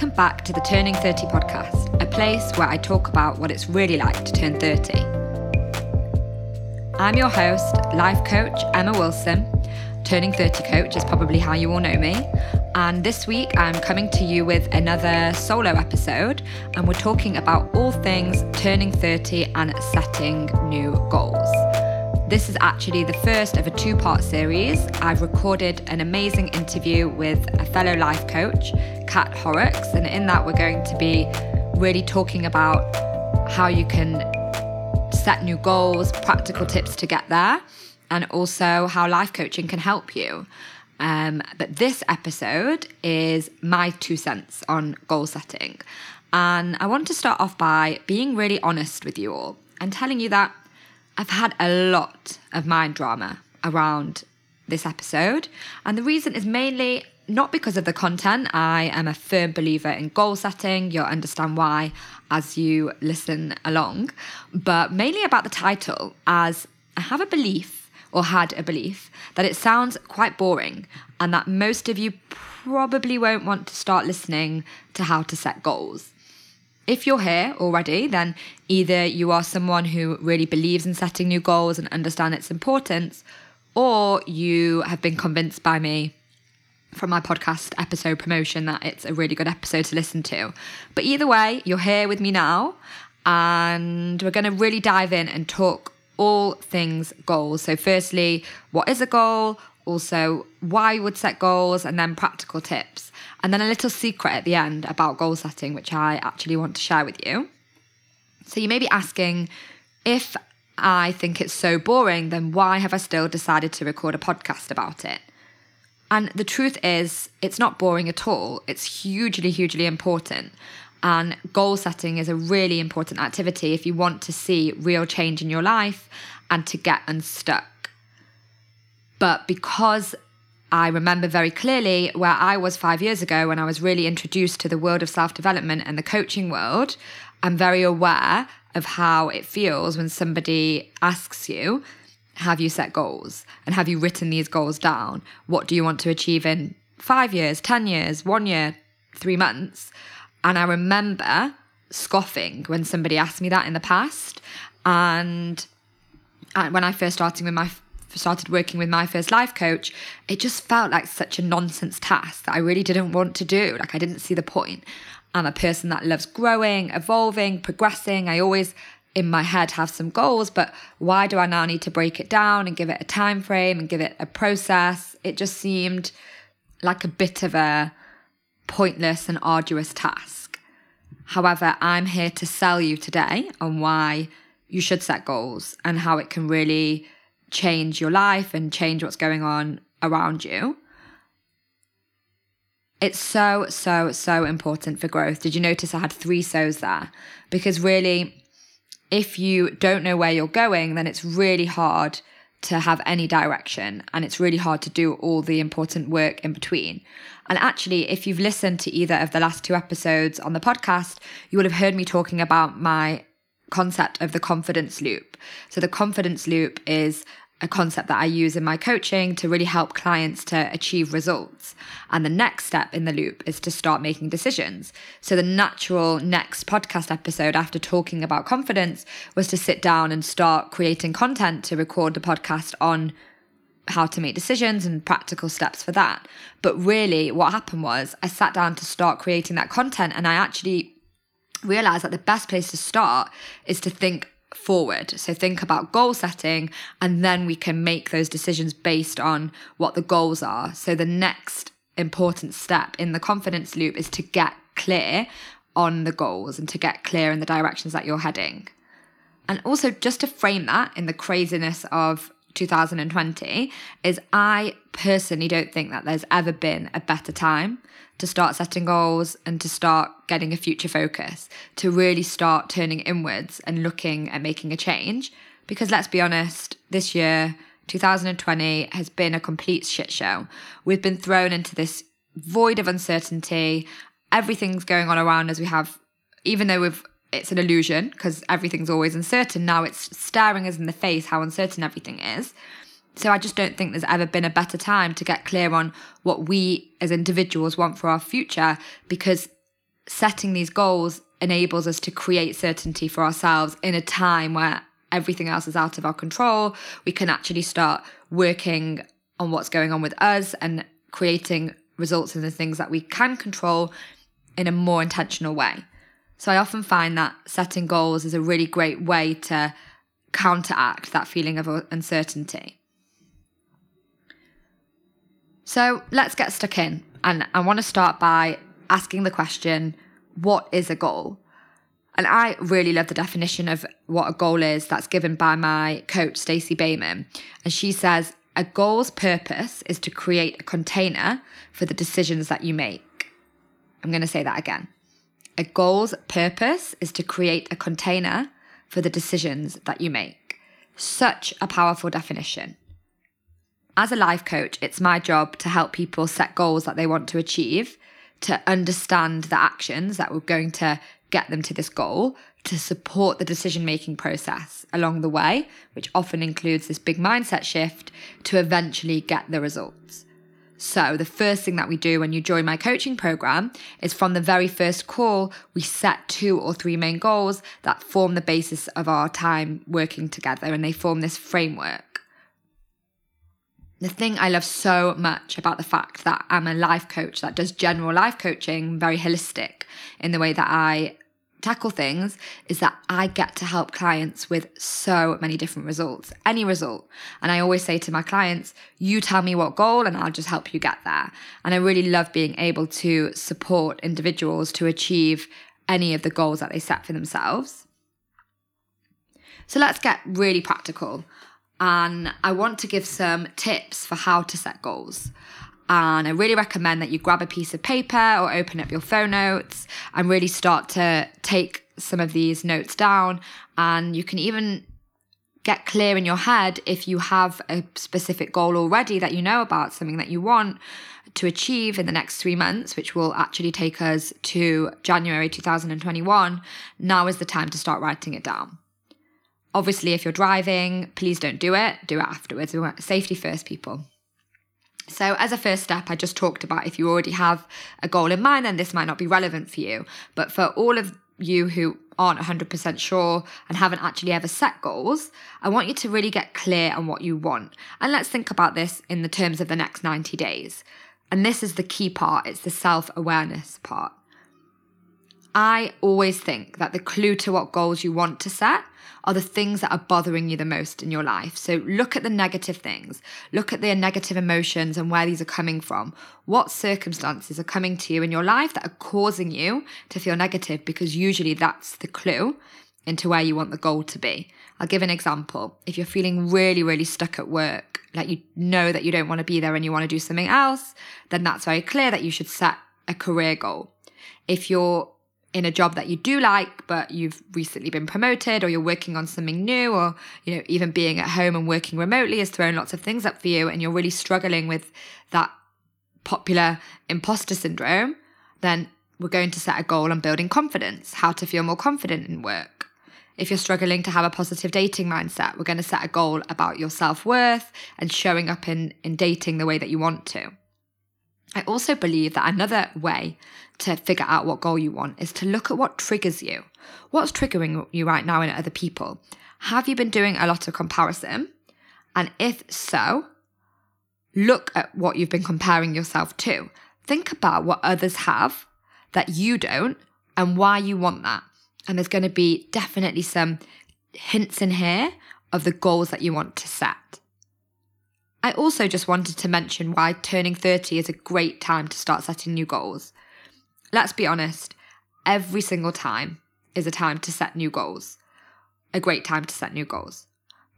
Welcome back to the Turning 30 podcast, a place where I talk about what it's really like to turn 30. I'm your host, life coach Emma Wilson. Turning 30 coach is probably how you all know me. And this week I'm coming to you with another solo episode, and we're talking about all things turning 30 and setting new goals. This is actually the first of a two part series. I've recorded an amazing interview with a fellow life coach, Kat Horrocks, and in that, we're going to be really talking about how you can set new goals, practical tips to get there, and also how life coaching can help you. Um, but this episode is my two cents on goal setting. And I want to start off by being really honest with you all and telling you that I've had a lot of mind drama around this episode. And the reason is mainly not because of the content. I am a firm believer in goal setting. You'll understand why as you listen along. But mainly about the title, as I have a belief or had a belief that it sounds quite boring and that most of you probably won't want to start listening to how to set goals. If you're here already, then either you are someone who really believes in setting new goals and understand its importance, or you have been convinced by me from my podcast episode promotion that it's a really good episode to listen to. But either way, you're here with me now, and we're going to really dive in and talk all things goals. So, firstly, what is a goal? Also, why you would set goals, and then practical tips. And then a little secret at the end about goal setting, which I actually want to share with you. So you may be asking if I think it's so boring, then why have I still decided to record a podcast about it? And the truth is, it's not boring at all. It's hugely, hugely important. And goal setting is a really important activity if you want to see real change in your life and to get unstuck. But because I remember very clearly where I was five years ago when I was really introduced to the world of self development and the coaching world. I'm very aware of how it feels when somebody asks you, Have you set goals? And have you written these goals down? What do you want to achieve in five years, 10 years, one year, three months? And I remember scoffing when somebody asked me that in the past. And when I first started with my started working with my first life coach, it just felt like such a nonsense task that I really didn't want to do. Like I didn't see the point. I'm a person that loves growing, evolving, progressing. I always in my head have some goals, but why do I now need to break it down and give it a time frame and give it a process? It just seemed like a bit of a pointless and arduous task. However, I'm here to sell you today on why you should set goals and how it can really change your life and change what's going on around you. It's so, so, so important for growth. Did you notice I had three so's there? Because really, if you don't know where you're going, then it's really hard to have any direction and it's really hard to do all the important work in between. And actually, if you've listened to either of the last two episodes on the podcast, you will have heard me talking about my concept of the confidence loop. So, the confidence loop is a concept that I use in my coaching to really help clients to achieve results. And the next step in the loop is to start making decisions. So, the natural next podcast episode after talking about confidence was to sit down and start creating content to record the podcast on how to make decisions and practical steps for that. But really, what happened was I sat down to start creating that content and I actually realized that the best place to start is to think forward. So think about goal setting, and then we can make those decisions based on what the goals are. So the next important step in the confidence loop is to get clear on the goals and to get clear in the directions that you're heading. And also, just to frame that in the craziness of 2020, is I personally don't think that there's ever been a better time to start setting goals and to start getting a future focus, to really start turning inwards and looking at making a change. Because let's be honest, this year, 2020, has been a complete shit show. We've been thrown into this void of uncertainty. Everything's going on around us. We have, even though we've it's an illusion because everything's always uncertain. Now it's staring us in the face how uncertain everything is. So I just don't think there's ever been a better time to get clear on what we as individuals want for our future because setting these goals enables us to create certainty for ourselves in a time where everything else is out of our control. We can actually start working on what's going on with us and creating results in the things that we can control in a more intentional way. So I often find that setting goals is a really great way to counteract that feeling of uncertainty. So let's get stuck in. And I want to start by asking the question what is a goal? And I really love the definition of what a goal is that's given by my coach, Stacey Boehman. And she says, a goal's purpose is to create a container for the decisions that you make. I'm going to say that again. A goal's purpose is to create a container for the decisions that you make. Such a powerful definition. As a life coach, it's my job to help people set goals that they want to achieve, to understand the actions that we're going to get them to this goal, to support the decision making process along the way, which often includes this big mindset shift to eventually get the results. So, the first thing that we do when you join my coaching program is from the very first call, we set two or three main goals that form the basis of our time working together and they form this framework. The thing I love so much about the fact that I'm a life coach that does general life coaching, very holistic in the way that I tackle things is that I get to help clients with so many different results, any result. And I always say to my clients, you tell me what goal and I'll just help you get there. And I really love being able to support individuals to achieve any of the goals that they set for themselves. So let's get really practical. And I want to give some tips for how to set goals. And I really recommend that you grab a piece of paper or open up your phone notes and really start to take some of these notes down. And you can even get clear in your head if you have a specific goal already that you know about, something that you want to achieve in the next three months, which will actually take us to January 2021. Now is the time to start writing it down. Obviously, if you're driving, please don't do it. Do it afterwards. Safety first, people. So, as a first step, I just talked about if you already have a goal in mind, then this might not be relevant for you. But for all of you who aren't 100% sure and haven't actually ever set goals, I want you to really get clear on what you want. And let's think about this in the terms of the next 90 days. And this is the key part it's the self awareness part. I always think that the clue to what goals you want to set are the things that are bothering you the most in your life. So look at the negative things, look at the negative emotions and where these are coming from. What circumstances are coming to you in your life that are causing you to feel negative? Because usually that's the clue into where you want the goal to be. I'll give an example. If you're feeling really, really stuck at work, like you know that you don't want to be there and you want to do something else, then that's very clear that you should set a career goal. If you're in a job that you do like, but you've recently been promoted or you're working on something new, or, you know, even being at home and working remotely has thrown lots of things up for you and you're really struggling with that popular imposter syndrome, then we're going to set a goal on building confidence, how to feel more confident in work. If you're struggling to have a positive dating mindset, we're going to set a goal about your self worth and showing up in, in dating the way that you want to. I also believe that another way to figure out what goal you want is to look at what triggers you. What's triggering you right now in other people? Have you been doing a lot of comparison? And if so, look at what you've been comparing yourself to. Think about what others have that you don't and why you want that. And there's going to be definitely some hints in here of the goals that you want to set. I also just wanted to mention why turning 30 is a great time to start setting new goals. Let's be honest, every single time is a time to set new goals, a great time to set new goals.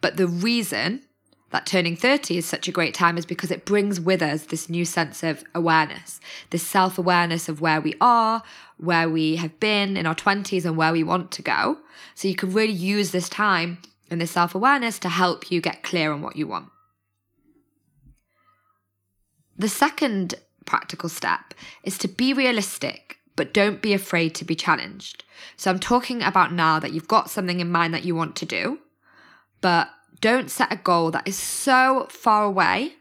But the reason that turning 30 is such a great time is because it brings with us this new sense of awareness, this self awareness of where we are, where we have been in our 20s, and where we want to go. So you can really use this time and this self awareness to help you get clear on what you want. The second practical step is to be realistic, but don't be afraid to be challenged. So I'm talking about now that you've got something in mind that you want to do, but don't set a goal that is so far away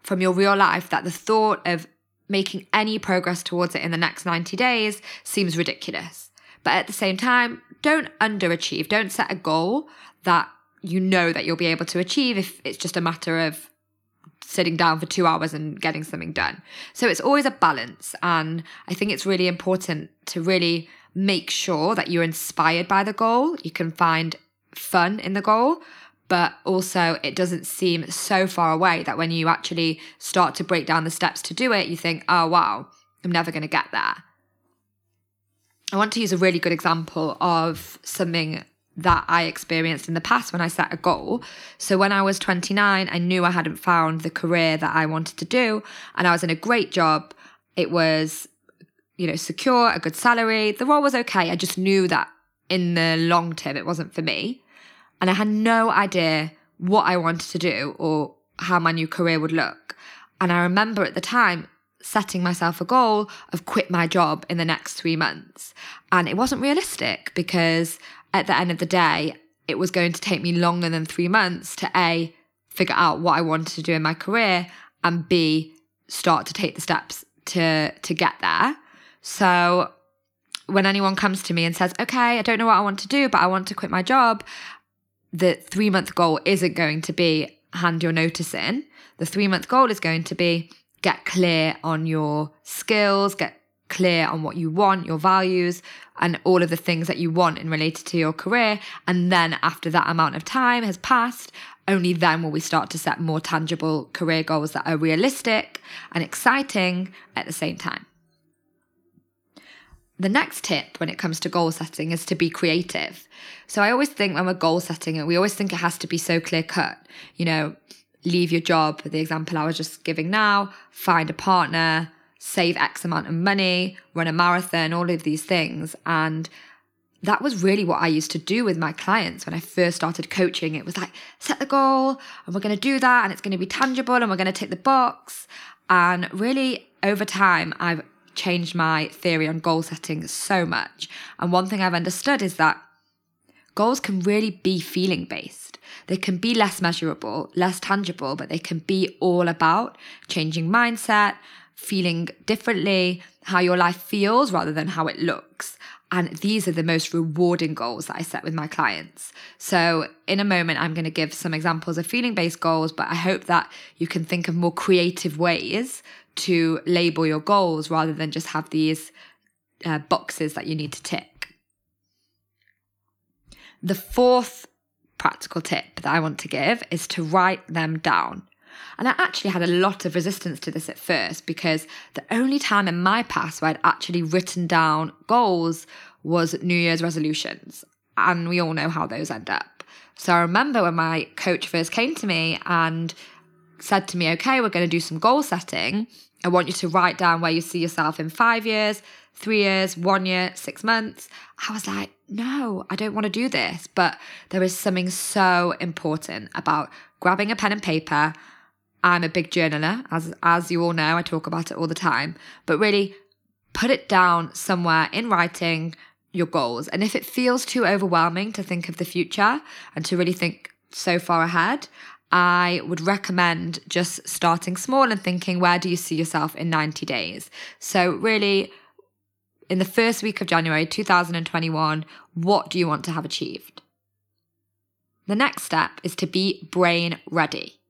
from your real life that the thought of making any progress towards it in the next 90 days seems ridiculous. But at the same time, don't underachieve. Don't set a goal that you know that you'll be able to achieve if it's just a matter of sitting down for two hours and getting something done. So it's always a balance. And I think it's really important to really make sure that you're inspired by the goal. You can find fun in the goal, but also it doesn't seem so far away that when you actually start to break down the steps to do it, you think, oh, wow, I'm never going to get there. I want to use a really good example of something that I experienced in the past when I set a goal. So when I was 29, I knew I hadn't found the career that I wanted to do and I was in a great job. It was you know, secure, a good salary. The role was okay. I just knew that in the long term it wasn't for me. And I had no idea what I wanted to do or how my new career would look. And I remember at the time setting myself a goal of quit my job in the next three months. And it wasn't realistic because at the end of the day, it was going to take me longer than three months to A, figure out what I wanted to do in my career, and B, start to take the steps to to get there. So when anyone comes to me and says, okay, I don't know what I want to do, but I want to quit my job, the three month goal isn't going to be hand your notice in. The three month goal is going to be get clear on your skills, get clear on what you want, your values, and all of the things that you want in related to your career. And then after that amount of time has passed, only then will we start to set more tangible career goals that are realistic and exciting at the same time. The next tip when it comes to goal setting is to be creative. So I always think when we're goal setting, we always think it has to be so clear cut. You know, leave your job, the example I was just giving now, find a partner, save X amount of money, run a marathon, all of these things. And that was really what I used to do with my clients when I first started coaching. It was like, set the goal and we're going to do that and it's going to be tangible and we're going to tick the box. And really, over time, I've changed my theory on goal setting so much. And one thing I've understood is that goals can really be feeling based. They can be less measurable, less tangible, but they can be all about changing mindset, feeling differently, how your life feels rather than how it looks. And these are the most rewarding goals that I set with my clients. So, in a moment, I'm going to give some examples of feeling based goals, but I hope that you can think of more creative ways to label your goals rather than just have these uh, boxes that you need to tick. The fourth practical tip that I want to give is to write them down. And I actually had a lot of resistance to this at first because the only time in my past where I'd actually written down goals was New Year's resolutions. And we all know how those end up. So I remember when my coach first came to me and said to me, okay, we're going to do some goal setting. I want you to write down where you see yourself in five years, three years, one year, six months. I was like, no, I don't want to do this. But there is something so important about grabbing a pen and paper. I'm a big journaler, as as you all know, I talk about it all the time. But really put it down somewhere in writing your goals. And if it feels too overwhelming to think of the future and to really think so far ahead, I would recommend just starting small and thinking, where do you see yourself in 90 days? So, really, in the first week of January 2021, what do you want to have achieved? The next step is to be brain ready.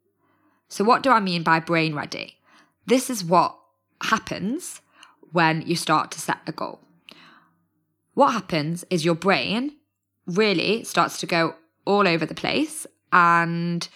So, what do I mean by brain ready? This is what happens when you start to set a goal. What happens is your brain really starts to go all over the place and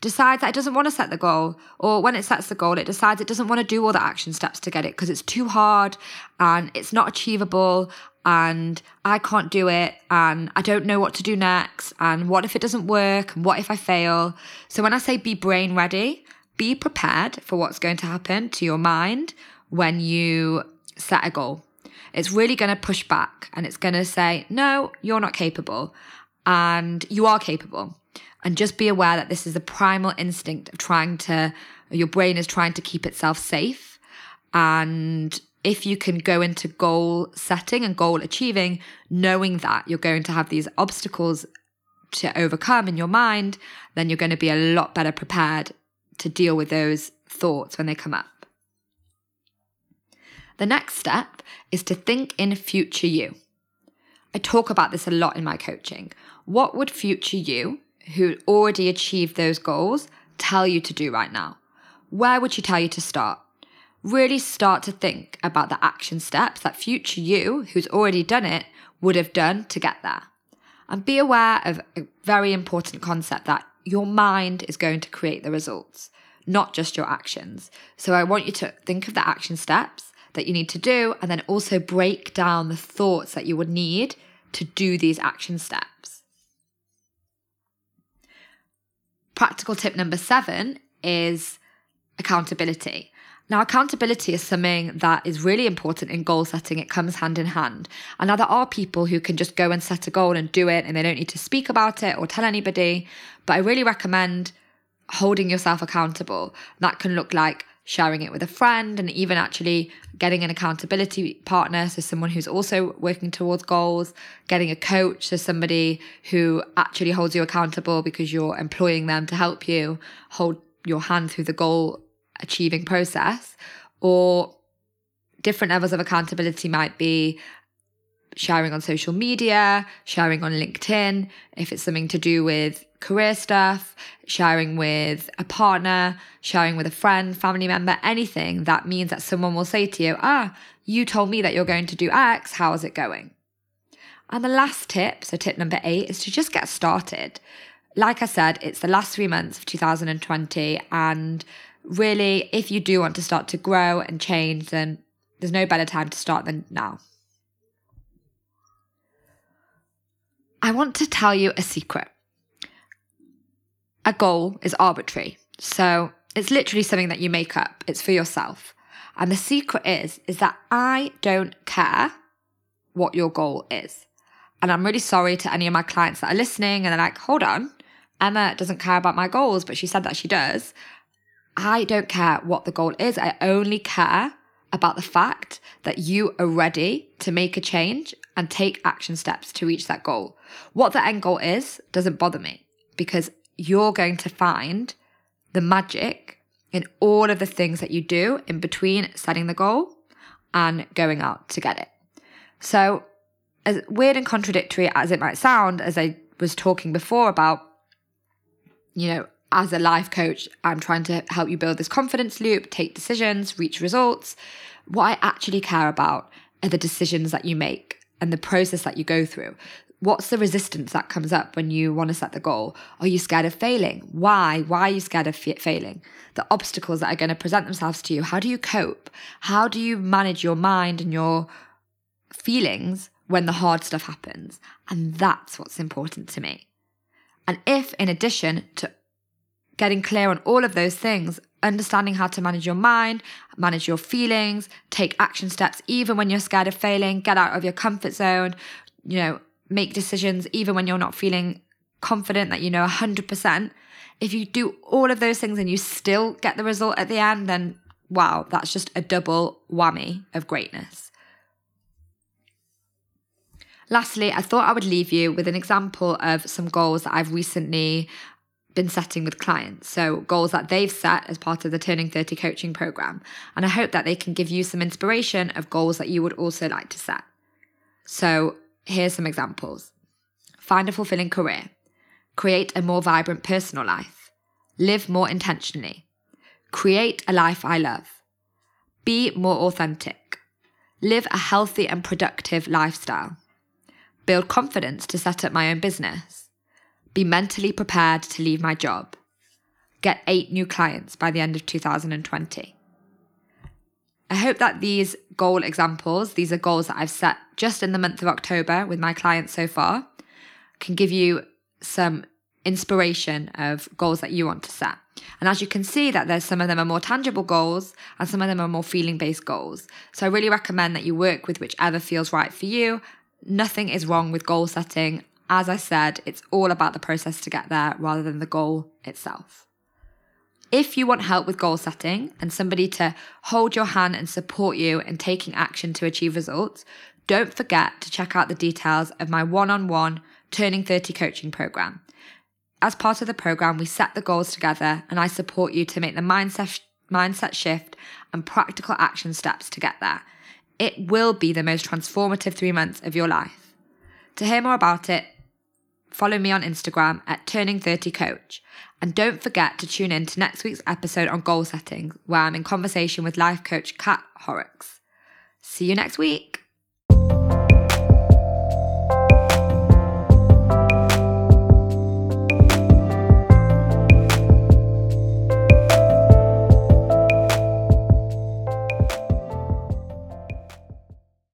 decides that it doesn't want to set the goal, or when it sets the goal, it decides it doesn't want to do all the action steps to get it because it's too hard and it's not achievable and I can't do it and I don't know what to do next and what if it doesn't work and what if I fail. So when I say be brain ready, be prepared for what's going to happen to your mind when you set a goal. It's really going to push back and it's going to say, no, you're not capable. And you are capable. And just be aware that this is a primal instinct of trying to, your brain is trying to keep itself safe. And if you can go into goal setting and goal achieving, knowing that you're going to have these obstacles to overcome in your mind, then you're going to be a lot better prepared to deal with those thoughts when they come up. The next step is to think in future you. I talk about this a lot in my coaching. What would future you, who already achieved those goals, tell you to do right now? Where would she tell you to start? Really start to think about the action steps that future you, who's already done it, would have done to get there. And be aware of a very important concept that your mind is going to create the results, not just your actions. So I want you to think of the action steps that you need to do and then also break down the thoughts that you would need to do these action steps. Practical tip number seven is accountability. Now, accountability is something that is really important in goal setting. It comes hand in hand. And now there are people who can just go and set a goal and do it and they don't need to speak about it or tell anybody. But I really recommend holding yourself accountable. That can look like sharing it with a friend and even actually getting an accountability partner. So, someone who's also working towards goals, getting a coach. So, somebody who actually holds you accountable because you're employing them to help you hold your hand through the goal achieving process or different levels of accountability might be sharing on social media, sharing on LinkedIn, if it's something to do with career stuff, sharing with a partner, sharing with a friend, family member, anything that means that someone will say to you, ah, you told me that you're going to do X, how is it going? And the last tip, so tip number eight, is to just get started. Like I said, it's the last three months of 2020, and really, if you do want to start to grow and change, then there's no better time to start than now. I want to tell you a secret. A goal is arbitrary. So it's literally something that you make up. It's for yourself. And the secret is is that I don't care what your goal is. And I'm really sorry to any of my clients that are listening and they're like, "Hold on. Emma doesn't care about my goals, but she said that she does." I don't care what the goal is. I only care about the fact that you are ready to make a change and take action steps to reach that goal. What the end goal is doesn't bother me because you're going to find the magic in all of the things that you do in between setting the goal and going out to get it. So, as weird and contradictory as it might sound, as I was talking before about, you know, as a life coach, I'm trying to help you build this confidence loop, take decisions, reach results. What I actually care about are the decisions that you make and the process that you go through. What's the resistance that comes up when you want to set the goal? Are you scared of failing? Why? Why are you scared of failing? The obstacles that are going to present themselves to you. How do you cope? How do you manage your mind and your feelings when the hard stuff happens? And that's what's important to me. And if, in addition to getting clear on all of those things, understanding how to manage your mind, manage your feelings, take action steps even when you're scared of failing, get out of your comfort zone, you know, make decisions even when you're not feeling confident that you know 100%. If you do all of those things and you still get the result at the end, then wow, that's just a double whammy of greatness. Lastly, I thought I would leave you with an example of some goals that I've recently been setting with clients. So, goals that they've set as part of the Turning 30 coaching program. And I hope that they can give you some inspiration of goals that you would also like to set. So, here's some examples. Find a fulfilling career, create a more vibrant personal life, live more intentionally, create a life I love, be more authentic, live a healthy and productive lifestyle, build confidence to set up my own business be mentally prepared to leave my job, get eight new clients by the end of 2020. I hope that these goal examples, these are goals that I've set just in the month of October with my clients so far, can give you some inspiration of goals that you want to set. And as you can see that there's some of them are more tangible goals and some of them are more feeling based goals. So I really recommend that you work with whichever feels right for you. Nothing is wrong with goal setting as I said, it's all about the process to get there rather than the goal itself. If you want help with goal setting and somebody to hold your hand and support you in taking action to achieve results, don't forget to check out the details of my one on one Turning 30 coaching program. As part of the program, we set the goals together and I support you to make the mindset, mindset shift, and practical action steps to get there. It will be the most transformative three months of your life. To hear more about it, follow me on Instagram at Turning30Coach. And don't forget to tune in to next week's episode on goal setting, where I'm in conversation with life coach Kat Horrocks. See you next week.